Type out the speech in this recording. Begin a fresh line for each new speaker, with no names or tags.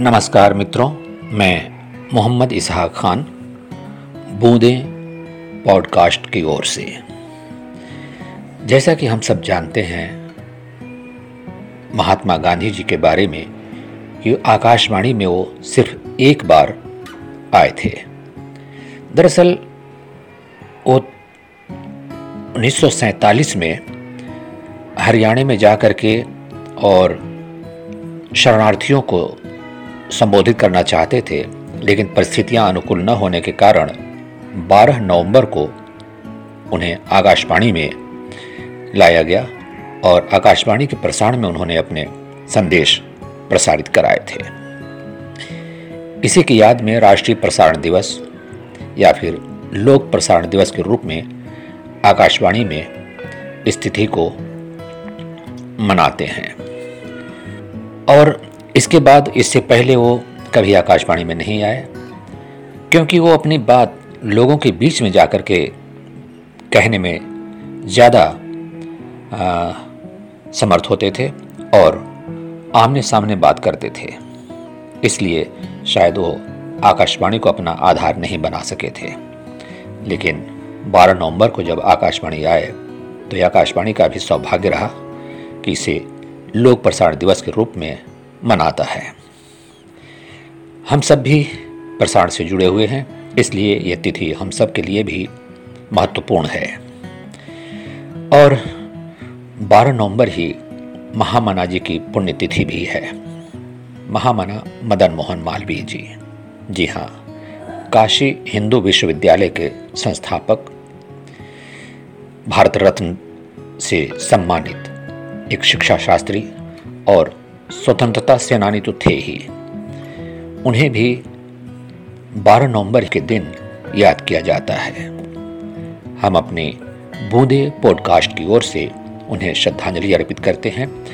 नमस्कार मित्रों, मैं मोहम्मद इसहाक खान, बूंदे पॉडकास्ट की ओर से। जैसा कि हम सब जानते हैं, महात्मा गांधी जी के बारे में कि आकाशवाणी में वो सिर्फ़ एक बार आए थे। दरअसल, वो 1947 में हरियाणा में जाकर के और शरणार्थियों को संबोधित करना चाहते थे, लेकिन परिस्थितियाँ अनुकूल न होने के कारण 12 नवंबर को उन्हें आकाशवाणी में लाया गया और आकाशवाणी के प्रसारण में उन्होंने अपने संदेश प्रसारित कराए थे। इसी की याद में राष्ट्रीय प्रसारण दिवस या फिर लोक प्रसारण दिवस के रूप में आकाशवाणी में स्थिति को मनाते हैं। और इसके बाद इससे पहले वो कभी आकाशवाणी में नहीं आए, क्योंकि वो अपनी बात लोगों के बीच में जाकर के कहने में ज़्यादा समर्थ होते थे और आमने सामने बात करते थे। इसलिए शायद वो आकाशवाणी को अपना आधार नहीं बना सके थे। लेकिन 12 नवंबर को जब आकाशवाणी आए तो ये आकाशवाणी का भी सौभाग्य रहा कि इसे लोक प्रसारण दिवस के रूप में मनाता है। हम सब भी प्रसारण से जुड़े हुए हैं, इसलिए यह तिथि हम सब के लिए भी महत्वपूर्ण है। और 12 नवंबर ही महामना जी की पुण्यतिथि भी है। महामना मदन मोहन मालवीय जी। जी हाँ काशी हिंदू विश्वविद्यालय के संस्थापक भारत रत्न से सम्मानित एक शिक्षा शास्त्री और स्वतंत्रता सेनानी तो थे ही। उन्हें भी 12 नवंबर के दिन याद किया जाता है। हम अपने बूंदे पॉडकास्ट की ओर से उन्हें श्रद्धांजलि अर्पित करते हैं।